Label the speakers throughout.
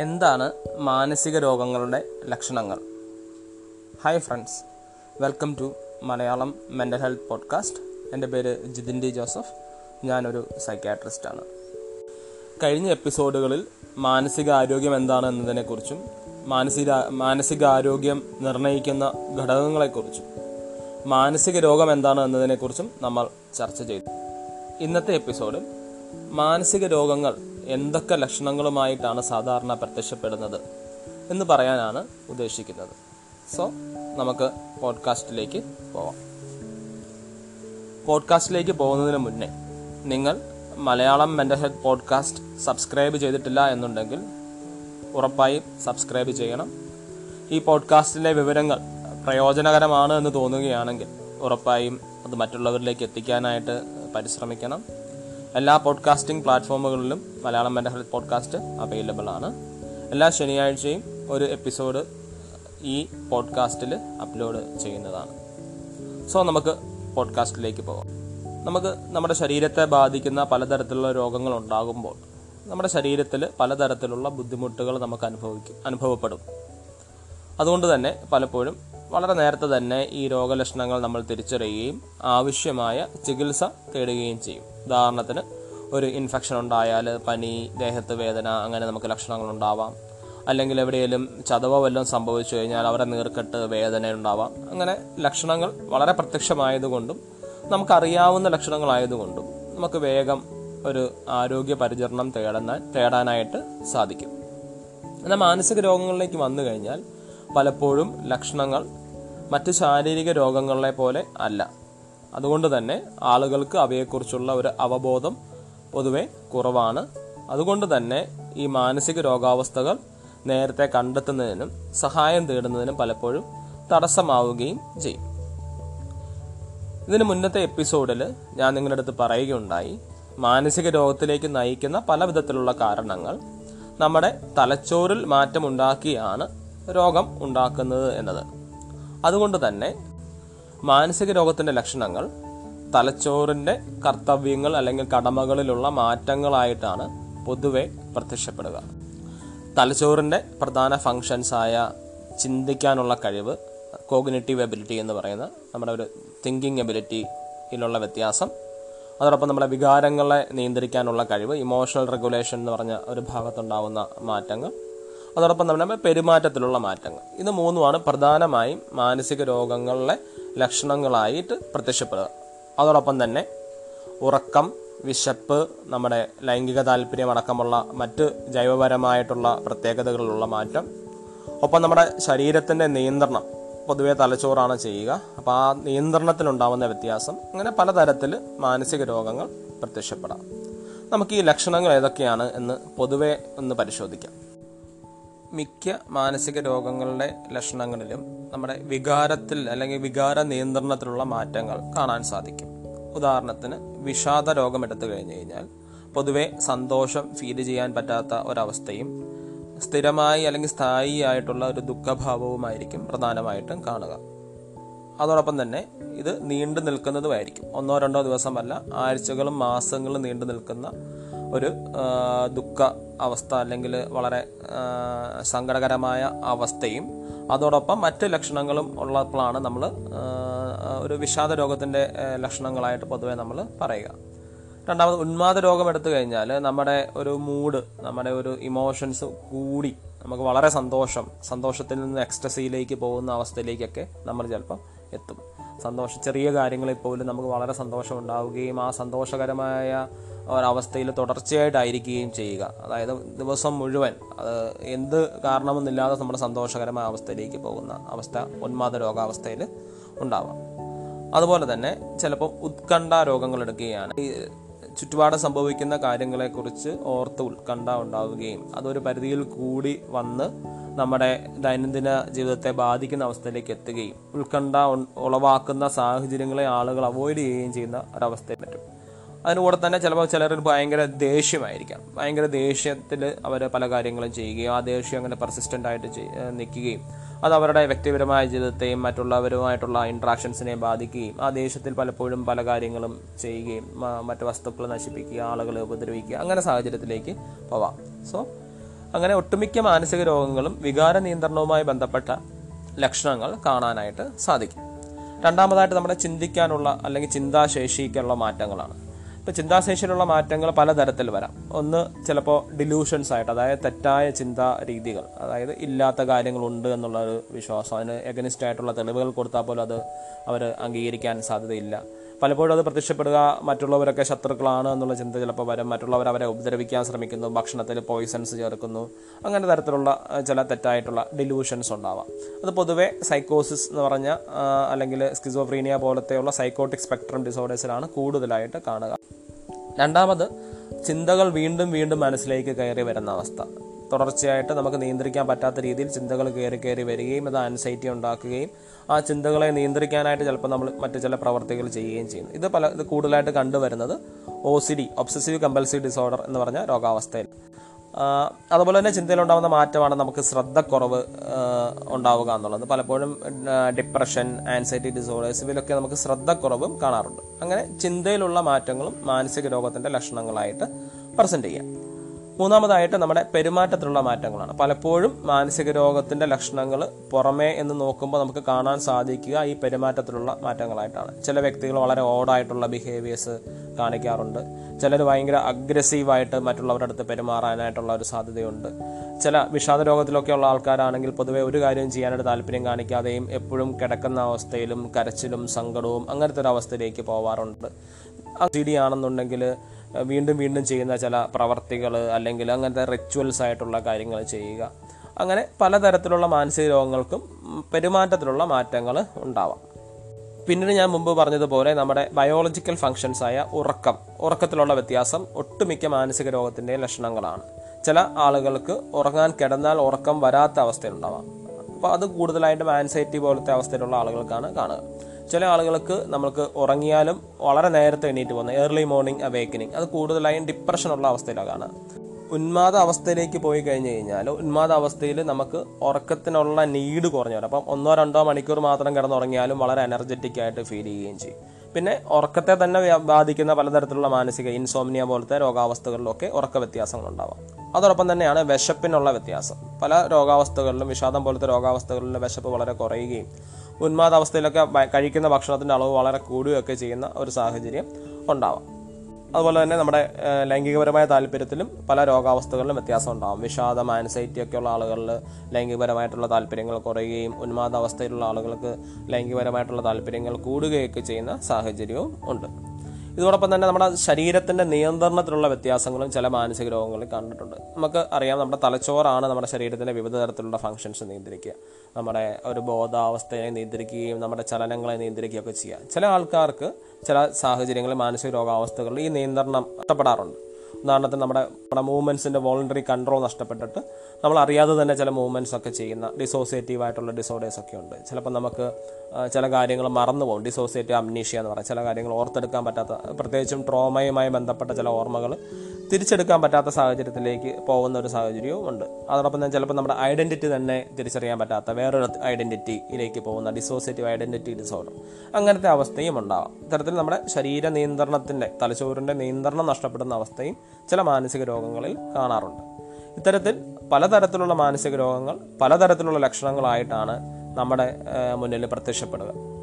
Speaker 1: എന്താണ് മാനസിക രോഗങ്ങളുടെ ലക്ഷണങ്ങൾ? Hi friends welcome to Malayalam mental health podcast എന്റെ പേര് ജിതിൻ ഡി ജോസഫ്. ഞാനൊരു സൈക്യാട്രിസ്റ്റാണ് കഴിഞ്ഞ എപ്പിസോഡുകളിൽ മാനസികാരോഗ്യം എന്താണ് എന്നതിനെക്കുറിച്ചും മാനസിക മാനസികാരോഗ്യം നിർണയിക്കുന്ന ഘടകങ്ങളെക്കുറിച്ചും മാനസിക രോഗം എന്താണ് എന്നതിനെക്കുറിച്ചും നമ്മൾ ചർച്ച ചെയ്തു. ഇന്നത്തെ എപ്പിസോഡിൽ മാനസിക രോഗങ്ങൾ എന്തൊക്കെ ലക്ഷണങ്ങളുമായിട്ടാണ് സാധാരണ പ്രത്യക്ഷപ്പെടുന്നത് എന്ന് പറയാനാണ് ഉദ്ദേശിക്കുന്നത്. സോ നമുക്ക് പോഡ്കാസ്റ്റിലേക്ക് പോവാം. പോഡ്കാസ്റ്റിലേക്ക് പോകുന്നതിന് മുന്നേ നിങ്ങൾ Malayalam mental health podcast subscribe ചെയ്തിട്ടില്ല എന്നുണ്ടെങ്കിൽ ഉറപ്പായും സബ്സ്ക്രൈബ് ചെയ്യണം. ഈ പോഡ്കാസ്റ്റിലെ വിവരങ്ങൾ പ്രയോജനകരമാണ് എന്ന് തോന്നുകയാണെങ്കിൽ ഉറപ്പായും അത് മറ്റുള്ളവരിലേക്ക് എത്തിക്കാനായിട്ട് പരിശ്രമിക്കണം. എല്ലാ podcasting പ്ലാറ്റ്ഫോമുകളിലും Malayalam mental health podcast available ആണ്. എല്ലാ ശനിയാഴ്ചയും ഒരു എപ്പിസോഡ് ഈ പോഡ്കാസ്റ്റിൽ അപ്ലോഡ് ചെയ്യുന്നതാണ്. സോ നമുക്ക് പോഡ്കാസ്റ്റിലേക്ക് പോകാം നമുക്ക് നമ്മുടെ ശരീരത്തെ ബാധിക്കുന്ന പലതരത്തിലുള്ള രോഗങ്ങൾ ഉണ്ടാകുമ്പോൾ നമ്മുടെ ശരീരത്തിൽ പലതരത്തിലുള്ള ബുദ്ധിമുട്ടുകൾ നമുക്ക് അനുഭവിക്കും അനുഭവപ്പെടും. അതുകൊണ്ട് തന്നെ പലപ്പോഴും വളരെ നേരത്തെ തന്നെ ഈ രോഗലക്ഷണങ്ങൾ നമ്മൾ തിരിച്ചറിയുകയും ആവശ്യമായ ചികിത്സ തേടുകയും ചെയ്യും. ഉദാഹരണത്തിന് ഒരു ഇൻഫെക്ഷൻ ഉണ്ടായാൽ പനി ദേഹത്ത് വേദന അങ്ങനെ നമുക്ക് ലക്ഷണങ്ങൾ ഉണ്ടാവാം അല്ലെങ്കിൽ എവിടെയെങ്കിലും ചതവോ വല്ലതും സംഭവിച്ചു കഴിഞ്ഞാൽ അവരുടെ നീർക്കെട്ട് വേദന ഉണ്ടാവാം. അങ്ങനെ ലക്ഷണങ്ങൾ വളരെ പ്രത്യക്ഷമായതുകൊണ്ടും നമുക്കറിയാവുന്ന ലക്ഷണങ്ങളായതുകൊണ്ടും നമുക്ക് വേഗം ഒരു ആരോഗ്യ പരിചരണം തേടുന്ന തേടാനായിട്ട് സാധിക്കും. എന്നാൽ മാനസിക രോഗങ്ങളിലേക്ക് വന്നു കഴിഞ്ഞാൽ പലപ്പോഴും ലക്ഷണങ്ങൾ മറ്റ് ശാരീരിക രോഗങ്ങളെ പോലെ അല്ല. അതുകൊണ്ട് തന്നെ ആളുകൾക്ക് അവയെക്കുറിച്ചുള്ള ഒരു അവബോധം പൊതുവെ കുറവാണ്. അതുകൊണ്ട് തന്നെ ഈ മാനസിക രോഗാവസ്ഥകൾ നേരത്തെ കണ്ടെത്തുന്നതിനും സഹായം തേടുന്നതിനും പലപ്പോഴും തടസ്സമാവുകയും ചെയ്യും. ഇതിന് മുന്നത്തെ എപ്പിസോഡിൽ ഞാൻ നിങ്ങളുടെ അടുത്ത് പറയുകയുണ്ടായി മാനസിക രോഗത്തിലേക്ക് നയിക്കുന്ന പല വിധത്തിലുള്ള കാരണങ്ങൾ നമ്മുടെ തലച്ചോറിൽ മാറ്റമുണ്ടാക്കിയാണ് രോഗം ഉണ്ടാക്കുന്നത് എന്നത്. അതുകൊണ്ട് തന്നെ മാനസിക രോഗത്തിന്റെ ലക്ഷണങ്ങൾ തലച്ചോറിന്റെ കർത്തവ്യങ്ങൾ അല്ലെങ്കിൽ കടമകളിലുള്ള മാറ്റങ്ങളായിട്ടാണ് പൊതുവെ പ്രത്യക്ഷപ്പെടുക. തലച്ചോറിന്റെ പ്രധാന ഫങ്ഷൻസായ ചിന്തിക്കാനുള്ള കഴിവ് കോഗ്നേറ്റീവ് എബിലിറ്റി എന്ന് പറയുന്ന നമ്മുടെ ഒരു തിങ്കിങ് എബിലിറ്റിയിലുള്ള വ്യത്യാസം അതോടൊപ്പം നമ്മുടെ വികാരങ്ങളെ നിയന്ത്രിക്കാനുള്ള കഴിവ് ഇമോഷണൽ റെഗുലേഷൻ എന്ന് പറഞ്ഞ ഒരു ഭാഗത്തുണ്ടാവുന്ന മാറ്റങ്ങൾ അതോടൊപ്പം നമ്മുടെ പെരുമാറ്റത്തിലുള്ള മാറ്റങ്ങൾ. ഇത് മൂന്നുമാണ് പ്രധാനമായും മാനസിക രോഗങ്ങളിലെ ലക്ഷണങ്ങളായിട്ട് പ്രത്യക്ഷപ്പെടുക. അതോടൊപ്പം തന്നെ ഉറക്കം വിശപ്പ് നമ്മുടെ ലൈംഗിക താല്പര്യം അടക്കമുള്ള മറ്റ് ജൈവപരമായിട്ടുള്ള പ്രത്യേകതകളിലുള്ള മാറ്റം. ഒപ്പം നമ്മുടെ ശരീരത്തിന്റെ നിയന്ത്രണം പൊതുവെ തലച്ചോറാണ് ചെയ്യുക. അപ്പോൾ ആ നിയന്ത്രണത്തിലുണ്ടാവുന്ന വ്യത്യാസം അങ്ങനെ പലതരത്തിൽ മാനസിക രോഗങ്ങൾ പ്രത്യക്ഷപ്പെടാം. നമുക്ക് ഈ ലക്ഷണങ്ങൾ ഏതൊക്കെയാണ് എന്ന് പൊതുവെ ഒന്ന് പരിശോധിക്കാം. മിക്ക മാനസിക രോഗങ്ങളുടെ ലക്ഷണങ്ങളിലും നമ്മുടെ വികാരത്തിൽ അല്ലെങ്കിൽ വികാര നിയന്ത്രണത്തിലുള്ള മാറ്റങ്ങൾ കാണാൻ സാധിക്കും. ഉദാഹരണത്തിന് വിഷാദ രോഗം എടുത്തു കഴിഞ്ഞു കഴിഞ്ഞാൽ പൊതുവെ സന്തോഷം ഫീൽ ചെയ്യാൻ പറ്റാത്ത ഒരവസ്ഥയും സ്ഥിരമായി അല്ലെങ്കിൽ സ്ഥായി ആയിട്ടുള്ള ഒരു ദുഃഖഭാവവുമായിരിക്കും പ്രധാനമായിട്ടും കാണുക. അതോടൊപ്പം തന്നെ ഇത് നീണ്ടു നിൽക്കുന്നതുമായിരിക്കും. ഒന്നോ രണ്ടോ ദിവസമല്ല ആഴ്ചകളും മാസങ്ങളും നീണ്ടു നിൽക്കുന്ന ഒരു ദുഃഖ അവസ്ഥ അല്ലെങ്കിൽ വളരെ സങ്കടകരമായ അവസ്ഥയും അതോടൊപ്പം മറ്റ് ലക്ഷണങ്ങളും ഉള്ളപ്പോഴാണ് നമ്മൾ ഒരു വിഷാദ രോഗത്തിന്റെ ലക്ഷണങ്ങളായിട്ട് പൊതുവെ നമ്മൾ പറയുക. രണ്ടാമത് ഉന്മാദ രോഗം എടുത്തു കഴിഞ്ഞാൽ നമ്മുടെ ഒരു മൂഡ് നമ്മുടെ ഒരു ഇമോഷൻസ് കൂടി നമുക്ക് വളരെ സന്തോഷം സന്തോഷത്തിൽ നിന്ന് എക്സ്ട്രസിയിലേക്ക് പോകുന്ന അവസ്ഥയിലേക്കൊക്കെ നമ്മൾ ചിലപ്പോൾ എത്തും. സന്തോഷം ചെറിയ കാര്യങ്ങളിൽ പോലും നമുക്ക് വളരെ സന്തോഷം ഉണ്ടാവുകയും ആ സന്തോഷകരമായ ഒരവസ്ഥയിൽ തുടർച്ചയായിട്ടായിരിക്കുകയും ചെയ്യുക. അതായത് ദിവസം മുഴുവൻ അത് എന്ത് കാരണമെന്നില്ലാതെ നമ്മുടെ സന്തോഷകരമായ അവസ്ഥയിലേക്ക് പോകുന്ന അവസ്ഥ ഉന്മാദ രോഗാവസ്ഥയിൽ ഉണ്ടാവാം. അതുപോലെ തന്നെ ചിലപ്പോൾ ഉത്കണ്ഠ രോഗങ്ങൾ എടുക്കുകയാണ്. ഈ ചുറ്റുപാട് സംഭവിക്കുന്ന കാര്യങ്ങളെക്കുറിച്ച് ഓർത്ത് ഉത്കണ്ഠ ഉണ്ടാവുകയും അതൊരു പരിധിയിൽ കൂടി വന്ന് നമ്മുടെ ദൈനംദിന ജീവിതത്തെ ബാധിക്കുന്ന അവസ്ഥയിലേക്ക് എത്തുകയും ഉത്കണ്ഠ ഉളവാക്കുന്ന സാഹചര്യങ്ങളെ ആളുകൾ അവോയ്ഡ് ചെയ്യുകയും ചെയ്യുന്ന ഒരവസ്ഥയെ പറ്റും അതിനുകൂടെ തന്നെ ചിലപ്പോൾ ചിലർ ഭയങ്കര ദേഷ്യമായിരിക്കാം. ഭയങ്കര ദേഷ്യത്തിൽ അവർ പല കാര്യങ്ങളും ചെയ്യുകയും ആ ദേഷ്യം അങ്ങനെ പെർസിസ്റ്റന്റ് ആയിട്ട് നിൽക്കുകയും അത് അവരുടെ വ്യക്തിപരമായ ജീവിതത്തെയും മറ്റുള്ളവരുമായിട്ടുള്ള ഇൻട്രാക്ഷൻസിനെയും ബാധിക്കുകയും ആ ദേഷ്യത്തിൽ പലപ്പോഴും പല കാര്യങ്ങളും ചെയ്യുകയും മറ്റു മറ്റ് വസ്തുക്കൾ നശിപ്പിക്കുക ആളുകളെ ഉപദ്രവിക്കുക അങ്ങനെ സാഹചര്യത്തിലേക്ക് പോവാം. സോ അങ്ങനെ ഒട്ടുമിക്ക മാനസിക രോഗങ്ങളും വികാര നിയന്ത്രണവുമായി ബന്ധപ്പെട്ട ലക്ഷണങ്ങൾ കാണാനായിട്ട് സാധിക്കും. രണ്ടാമതായിട്ട് നമ്മുടെ ചിന്തിക്കാനുള്ള അല്ലെങ്കിൽ ചിന്താശേഷിക്കുള്ള മാറ്റങ്ങളാണ്. ഇപ്പം ചിന്താശേഷിയിലുള്ള മാറ്റങ്ങൾ പലതരത്തിൽ വരാം. ഒന്ന് ചിലപ്പോൾ ഡിലൂഷൻസ് ആയിട്ട് അതായത് തെറ്റായ ചിന്താ രീതികൾ അതായത് ഇല്ലാത്ത കാര്യങ്ങളുണ്ട് എന്നുള്ള ഒരു വിശ്വാസം അതിന് എഗനിസ്റ്റ് ആയിട്ടുള്ള തെളിവുകൾ കൊടുത്താൽ പോലും അത് അവർ അംഗീകരിക്കാൻ സാധ്യതയില്ല. പലപ്പോഴും അത് പ്രത്യക്ഷപ്പെടുക മറ്റുള്ളവരൊക്കെ ശത്രുക്കളാണ് എന്നുള്ള ചിന്ത ചിലപ്പോൾ വരും. മറ്റുള്ളവർ അവരെ ഉപദ്രവിക്കാൻ ശ്രമിക്കുന്നു ഭക്ഷണത്തിൽ പോയിസൺസ് ചേർക്കുന്നു. അങ്ങനെ തരത്തിലുള്ള ചില തെറ്റായിട്ടുള്ള ഡിലൂഷൻസ് ഉണ്ടാവാം. അത് പൊതുവെ സൈക്കോസിസ് എന്ന് പറഞ്ഞ അല്ലെങ്കിൽ സ്കിസോഫ്രീനിയ പോലത്തെയുള്ള സൈക്കോട്ടിക് സ്പെക്ട്രം ഡിസോർഡേഴ്സിലാണ് കൂടുതലായിട്ട് കാണുക. രണ്ടാമത് ചിന്തകൾ വീണ്ടും വീണ്ടും മനസ്സിലേക്ക് കയറി വരുന്ന അവസ്ഥ. തുടർച്ചയായിട്ട് നമുക്ക് നിയന്ത്രിക്കാൻ പറ്റാത്ത രീതിയിൽ ചിന്തകൾ കയറി കയറി വരികയും അത് ആൻസൈറ്റി ഉണ്ടാക്കുകയും ആ ചിന്തകളെ നിയന്ത്രിക്കാനായിട്ട് ചിലപ്പോൾ നമ്മൾ മറ്റു ചില പ്രവർത്തികൾ ചെയ്യുകയും ചെയ്യുന്നു. ഇത് പല ഇത് കൂടുതലായിട്ട് കണ്ടുവരുന്നത് O C D obsessive compulsive disorder എന്ന് പറഞ്ഞ രോഗാവസ്ഥയിൽ. അതുപോലെ തന്നെ ചിന്തയിലുണ്ടാകുന്ന മാറ്റമാണ് നമുക്ക് ശ്രദ്ധക്കുറവ് ഉണ്ടാവുക എന്നുള്ളത്. പലപ്പോഴും ഡിപ്രഷൻ ആൻസൈറ്റി ഡിസോർഡേഴ്സ് ഇവയിലൊക്കെ നമുക്ക് ശ്രദ്ധക്കുറവും കാണാറുണ്ട്. അങ്ങനെ ചിന്തയിലുള്ള മാറ്റങ്ങളും മാനസിക രോഗത്തിന്റെ ലക്ഷണങ്ങളായിട്ട് പ്രസന്റ് ചെയ്യാം. മൂന്നാമതായിട്ട് നമ്മുടെ പെരുമാറ്റത്തിലുള്ള മാറ്റങ്ങളാണ്. പലപ്പോഴും മാനസിക രോഗത്തിന്റെ ലക്ഷണങ്ങൾ പുറമേ എന്ന് നോക്കുമ്പോൾ നമുക്ക് കാണാൻ സാധിക്കുക ഈ പെരുമാറ്റത്തിലുള്ള മാറ്റങ്ങളായിട്ടാണ്. ചില വ്യക്തികൾ വളരെ ഓടായിട്ടുള്ള ബിഹേവിയേഴ്സ് കാണിക്കാറുണ്ട്. ചിലർ ഭയങ്കര അഗ്രസീവായിട്ട് മറ്റുള്ളവരുടെ അടുത്ത് പെരുമാറാനായിട്ടുള്ള ഒരു സാധ്യതയുണ്ട്. ചില വിഷാദ രോഗത്തിലൊക്കെയുള്ള ആൾക്കാരാണെങ്കിൽ പൊതുവെ ഒരു കാര്യം ചെയ്യാനായിട്ട് താല്പര്യം കാണിക്കാതെയും എപ്പോഴും കിടക്കുന്ന അവസ്ഥയിലും കരച്ചിലും സങ്കടവും അങ്ങനത്തെ ഒരു അവസ്ഥയിലേക്ക് പോവാറുണ്ട്. ആണെന്നുണ്ടെങ്കിൽ വീണ്ടും വീണ്ടും ചെയ്യുന്ന ചില പ്രവർത്തികൾ അല്ലെങ്കിൽ അങ്ങനത്തെ റിച്വൽസ് ആയിട്ടുള്ള കാര്യങ്ങൾ ചെയ്യുക. അങ്ങനെ പലതരത്തിലുള്ള മാനസിക രോഗങ്ങൾക്കും പെരുമാറ്റത്തിലുള്ള മാറ്റങ്ങൾ ഉണ്ടാവാം. പിന്നീട് ഞാൻ മുമ്പ് പറഞ്ഞതുപോലെ നമ്മുടെ ബയോളജിക്കൽ ഫങ്ഷൻസ് ആയ ഉറക്കം ഉറക്കത്തിലുള്ള വ്യത്യാസം ഒട്ടുമിക്ക മാനസിക രോഗത്തിന്റെ ലക്ഷണങ്ങളാണ്. ചില ആളുകൾക്ക് ഉറങ്ങാൻ കിടന്നാൽ ഉറക്കം വരാത്ത അവസ്ഥയുണ്ടാവാം അപ്പോൾ അത് കൂടുതലായിട്ടും ആൻസൈറ്റി പോലത്തെ അവസ്ഥയിലുള്ള ആളുകൾക്കാണ് കാണുക. ചില ആളുകൾക്ക് നമുക്ക് ഉറങ്ങിയാലും വളരെ നേരത്തെ എണീറ്റ് പോകുന്ന ഏർലി മോർണിംഗ് അവേക്കനിങ് അത് കൂടുതലായും ഡിപ്രഷനുള്ള അവസ്ഥയിലാണ് ഉന്മാദ അവസ്ഥയിലേക്ക് പോയി കഴിഞ്ഞു കഴിഞ്ഞാൽ ഉന്മാദ അവസ്ഥയിൽ നമുക്ക് ഉറക്കത്തിനുള്ള നീഡ് കുറഞ്ഞു വരും. അപ്പം ഒന്നോ രണ്ടോ മണിക്കൂർ മാത്രം കിടന്നുറങ്ങിയാലും വളരെ എനർജറ്റിക് ആയിട്ട് ഫീൽ ചെയ്യുകയും ചെയ്യും. പിന്നെ ഉറക്കത്തെ തന്നെ ബാധിക്കുന്ന പലതരത്തിലുള്ള മാനസിക ഇൻസോമിനിയ പോലത്തെ രോഗാവസ്ഥകളിലൊക്കെ ഉറക്ക വ്യത്യാസങ്ങളുണ്ടാവാം അതോടൊപ്പം തന്നെയാണ് വിശപ്പിനുള്ള വ്യത്യാസം. പല രോഗാവസ്ഥകളിലും വിഷാദം പോലത്തെ രോഗാവസ്ഥകളിലും വിശപ്പ് വളരെ കുറയുകയും ഉന്മാദാവസ്ഥയിലൊക്കെ കഴിക്കുന്ന ഭക്ഷണത്തിന്റെ അളവ് വളരെ കൂടുകയൊക്കെ ചെയ്യുന്ന ഒരു സാഹചര്യം ഉണ്ടാവാം. അതുപോലെ തന്നെ നമ്മുടെ ലൈംഗികപരമായ താല്പര്യത്തിലും പല രോഗാവസ്ഥകളിലും വ്യത്യാസം ഉണ്ടാകും വിഷാദം ആൻസൈറ്റി ഒക്കെ ഉള്ള ആളുകളിൽ ലൈംഗികപരമായിട്ടുള്ള താല്പര്യങ്ങൾ കുറയുകയും ഉന്മാദാവസ്ഥയിലുള്ള ആളുകൾക്ക് ലൈംഗികപരമായിട്ടുള്ള താല്പര്യങ്ങൾ കൂടുകയൊക്കെ ചെയ്യുന്ന സാഹചര്യവും ഉണ്ട്. ഇതോടൊപ്പം തന്നെ നമ്മുടെ ശരീരത്തിന്റെ നിയന്ത്രണത്തിലുള്ള വ്യത്യാസങ്ങളും ചില മാനസിക രോഗങ്ങളും കണ്ടിട്ടുണ്ട്. നമുക്ക് അറിയാം നമ്മുടെ തലച്ചോറാണ് നമ്മുടെ ശരീരത്തിന്റെ വിവിധ തരത്തിലുള്ള ഫങ്ഷൻസ് നിയന്ത്രിക്കുക. നമ്മുടെ ഒരു ബോധാവസ്ഥയെ നിയന്ത്രിക്കുകയും നമ്മുടെ ചലനങ്ങളെ നിയന്ത്രിക്കുകയൊക്കെ ചെയ്യുക. ചില ആൾക്കാർക്ക് ചില സാഹചര്യങ്ങളിൽ മാനസിക രോഗാവസ്ഥകളിൽ ഈ നിയന്ത്രണം നഷ്ടപ്പെടാറുണ്ട്. ഉദാഹരണത്തിന് നമ്മുടെ നമ്മുടെ മൂവ്മെന്റ്സിന്റെ വോളണ്ടറി കൺട്രോൾ നഷ്ടപ്പെട്ടിട്ട് നമ്മൾ അറിയാതെ തന്നെ ചില മൂവ്മെന്റ്സ് ഒക്കെ ചെയ്യുന്ന ഡിസോസിയേറ്റീവ് ആയിട്ടുള്ള ഡിസോർഡേഴ്സ് ഒക്കെ ഉണ്ട്. ചിലപ്പോൾ നമുക്ക് ചില കാര്യങ്ങൾ മറന്നു പോകും ഡിസോസിയേറ്റീവ് അമ്നീഷ്യ എന്ന് പറയാം ചില കാര്യങ്ങൾ ഓർത്തെടുക്കാൻ പറ്റാത്ത പ്രത്യേകിച്ചും ട്രോമയുമായി ബന്ധപ്പെട്ട ചില ഓർമ്മകൾ തിരിച്ചെടുക്കാൻ പറ്റാത്ത സാഹചര്യത്തിലേക്ക് പോകുന്ന ഒരു സാഹചര്യവും ഉണ്ട്. അതോടൊപ്പം തന്നെ ചിലപ്പോൾ നമ്മുടെ ഐഡന്റിറ്റി തന്നെ തിരിച്ചറിയാൻ പറ്റാത്ത വേറൊരു ഐഡന്റിറ്റിയിലേക്ക് പോകുന്ന ഡിസോസിയേറ്റീവ് ഐഡന്റിറ്റി ഡിസോർഡർ അങ്ങനത്തെ അവസ്ഥയും ഉണ്ടാവാം. ഇത്തരത്തിൽ നമ്മുടെ ശരീര നിയന്ത്രണത്തിന്റെ തലച്ചോറിന്റെ നിയന്ത്രണം നഷ്ടപ്പെടുന്ന അവസ്ഥയും ചില മാനസിക രോഗങ്ങളിൽ കാണാറുണ്ട്. ഇത്തരത്തിൽ പലതരത്തിലുള്ള മാനസിക രോഗങ്ങൾ പലതരത്തിലുള്ള ലക്ഷണങ്ങളായിട്ടാണ് നമ്മുടെ മുന്നിൽ പ്രത്യക്ഷപ്പെടുക.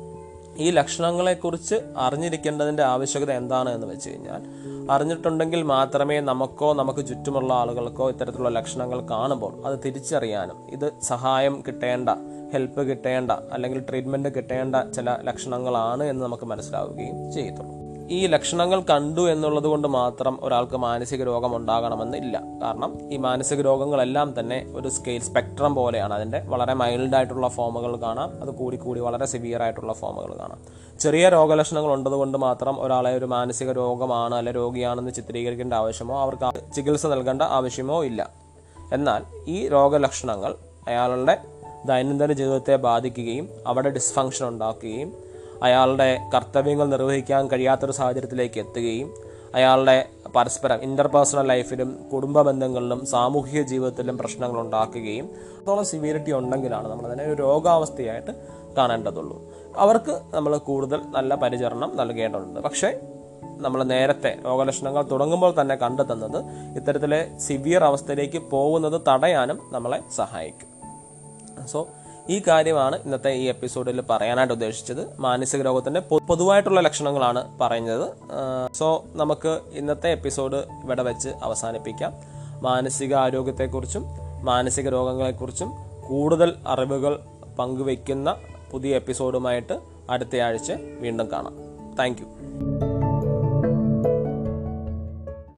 Speaker 1: ഈ ലക്ഷണങ്ങളെക്കുറിച്ച് അറിഞ്ഞിരിക്കേണ്ടതിന്റെ ആവശ്യകത എന്താണ് എന്ന് വെച്ച് കഴിഞ്ഞാൽ അറിഞ്ഞിട്ടുണ്ടെങ്കിൽ മാത്രമേ നമുക്കോ നമുക്ക് ചുറ്റുമുള്ള ആളുകൾക്കോ ഇത്തരത്തിലുള്ള ലക്ഷണങ്ങൾ കാണുമ്പോൾ അത് തിരിച്ചറിയാനും ഇത് സഹായം കിട്ടേണ്ട ഹെൽപ്പ് കിട്ടേണ്ട അല്ലെങ്കിൽ ട്രീറ്റ്മെന്റ് കിട്ടേണ്ട ചില ലക്ഷണങ്ങളാണ് എന്ന് നമുക്ക് മനസ്സിലാവുകയും ചെയ്യത്തുള്ളൂ. ഈ ലക്ഷണങ്ങൾ കണ്ടു എന്നുള്ളത് കൊണ്ട് മാത്രം ഒരാൾക്ക് മാനസിക രോഗം ഉണ്ടാകണമെന്ന് ഇല്ല. കാരണം ഈ മാനസിക രോഗങ്ങളെല്ലാം തന്നെ ഒരു സ്കെയിൽ സ്പെക്ട്രം പോലെയാണ്. അതിന്റെ വളരെ മൈൽഡായിട്ടുള്ള ഫോമുകൾ കാണാം. അത് കൂടി കൂടി വളരെ സിവിയർ ആയിട്ടുള്ള ഫോമുകൾ കാണാം. ചെറിയ രോഗലക്ഷണങ്ങൾ ഉണ്ടതുകൊണ്ട് മാത്രം ഒരാളെ ഒരു മാനസിക രോഗമാണ് അല്ലെ രോഗിയാണെന്ന് ചിത്രീകരിക്കേണ്ട ആവശ്യമോ അവർക്ക് ചികിത്സ നൽകേണ്ട ആവശ്യമോ ഇല്ല. എന്നാൽ ഈ രോഗലക്ഷണങ്ങൾ അയാളുടെ ദൈനംദിന ജീവിതത്തെ ബാധിക്കുകയും അവിടെ ഡിസ്ഫങ്ഷൻ ഉണ്ടാക്കുകയും അയാളുടെ കർത്തവ്യങ്ങൾ നിർവഹിക്കാൻ കഴിയാത്തൊരു സാഹചര്യത്തിലേക്ക് എത്തുകയും അയാളുടെ പരസ്പരം ഇന്റർപേഴ്സണൽ ലൈഫിലും കുടുംബ ബന്ധങ്ങളിലും സാമൂഹിക ജീവിതത്തിലും പ്രശ്നങ്ങൾ ഉണ്ടാക്കുകയും അതോളം സിവിയറിറ്റി ഉണ്ടെങ്കിലാണ് നമ്മൾ അതിനെ ഒരു രോഗാവസ്ഥയായിട്ട് കാണേണ്ടതുള്ളൂ. അവർക്ക് നമ്മൾ കൂടുതൽ നല്ല പരിചരണം നൽകേണ്ടതുണ്ട്. പക്ഷേ നമ്മൾ നേരത്തെ രോഗലക്ഷണങ്ങൾ തുടങ്ങുമ്പോൾ തന്നെ കണ്ടെത്തുന്നത് ഇത്തരത്തിലെ സിവിയർ അവസ്ഥയിലേക്ക് പോകുന്നത് തടയാനും നമ്മളെ സഹായിക്കും. സോ ഈ കാര്യമാണ് ഇന്നത്തെ ഈ എപ്പിസോഡിൽ പറയാനായിട്ട് ഉദ്ദേശിച്ചത്. മാനസിക രോഗത്തിന്റെ പൊതുവായിട്ടുള്ള ലക്ഷണങ്ങളാണ് പറയുന്നത്. സോ നമുക്ക് ഇന്നത്തെ എപ്പിസോഡ് ഇവിടെ വെച്ച് അവസാനിപ്പിക്കാം. മാനസിക ആരോഗ്യത്തെക്കുറിച്ചും മാനസിക രോഗങ്ങളെക്കുറിച്ചും കൂടുതൽ അറിവുകൾ പങ്കുവയ്ക്കുന്ന പുതിയ എപ്പിസോഡുമായിട്ട് അടുത്തയാഴ്ച വീണ്ടും കാണാം. താങ്ക്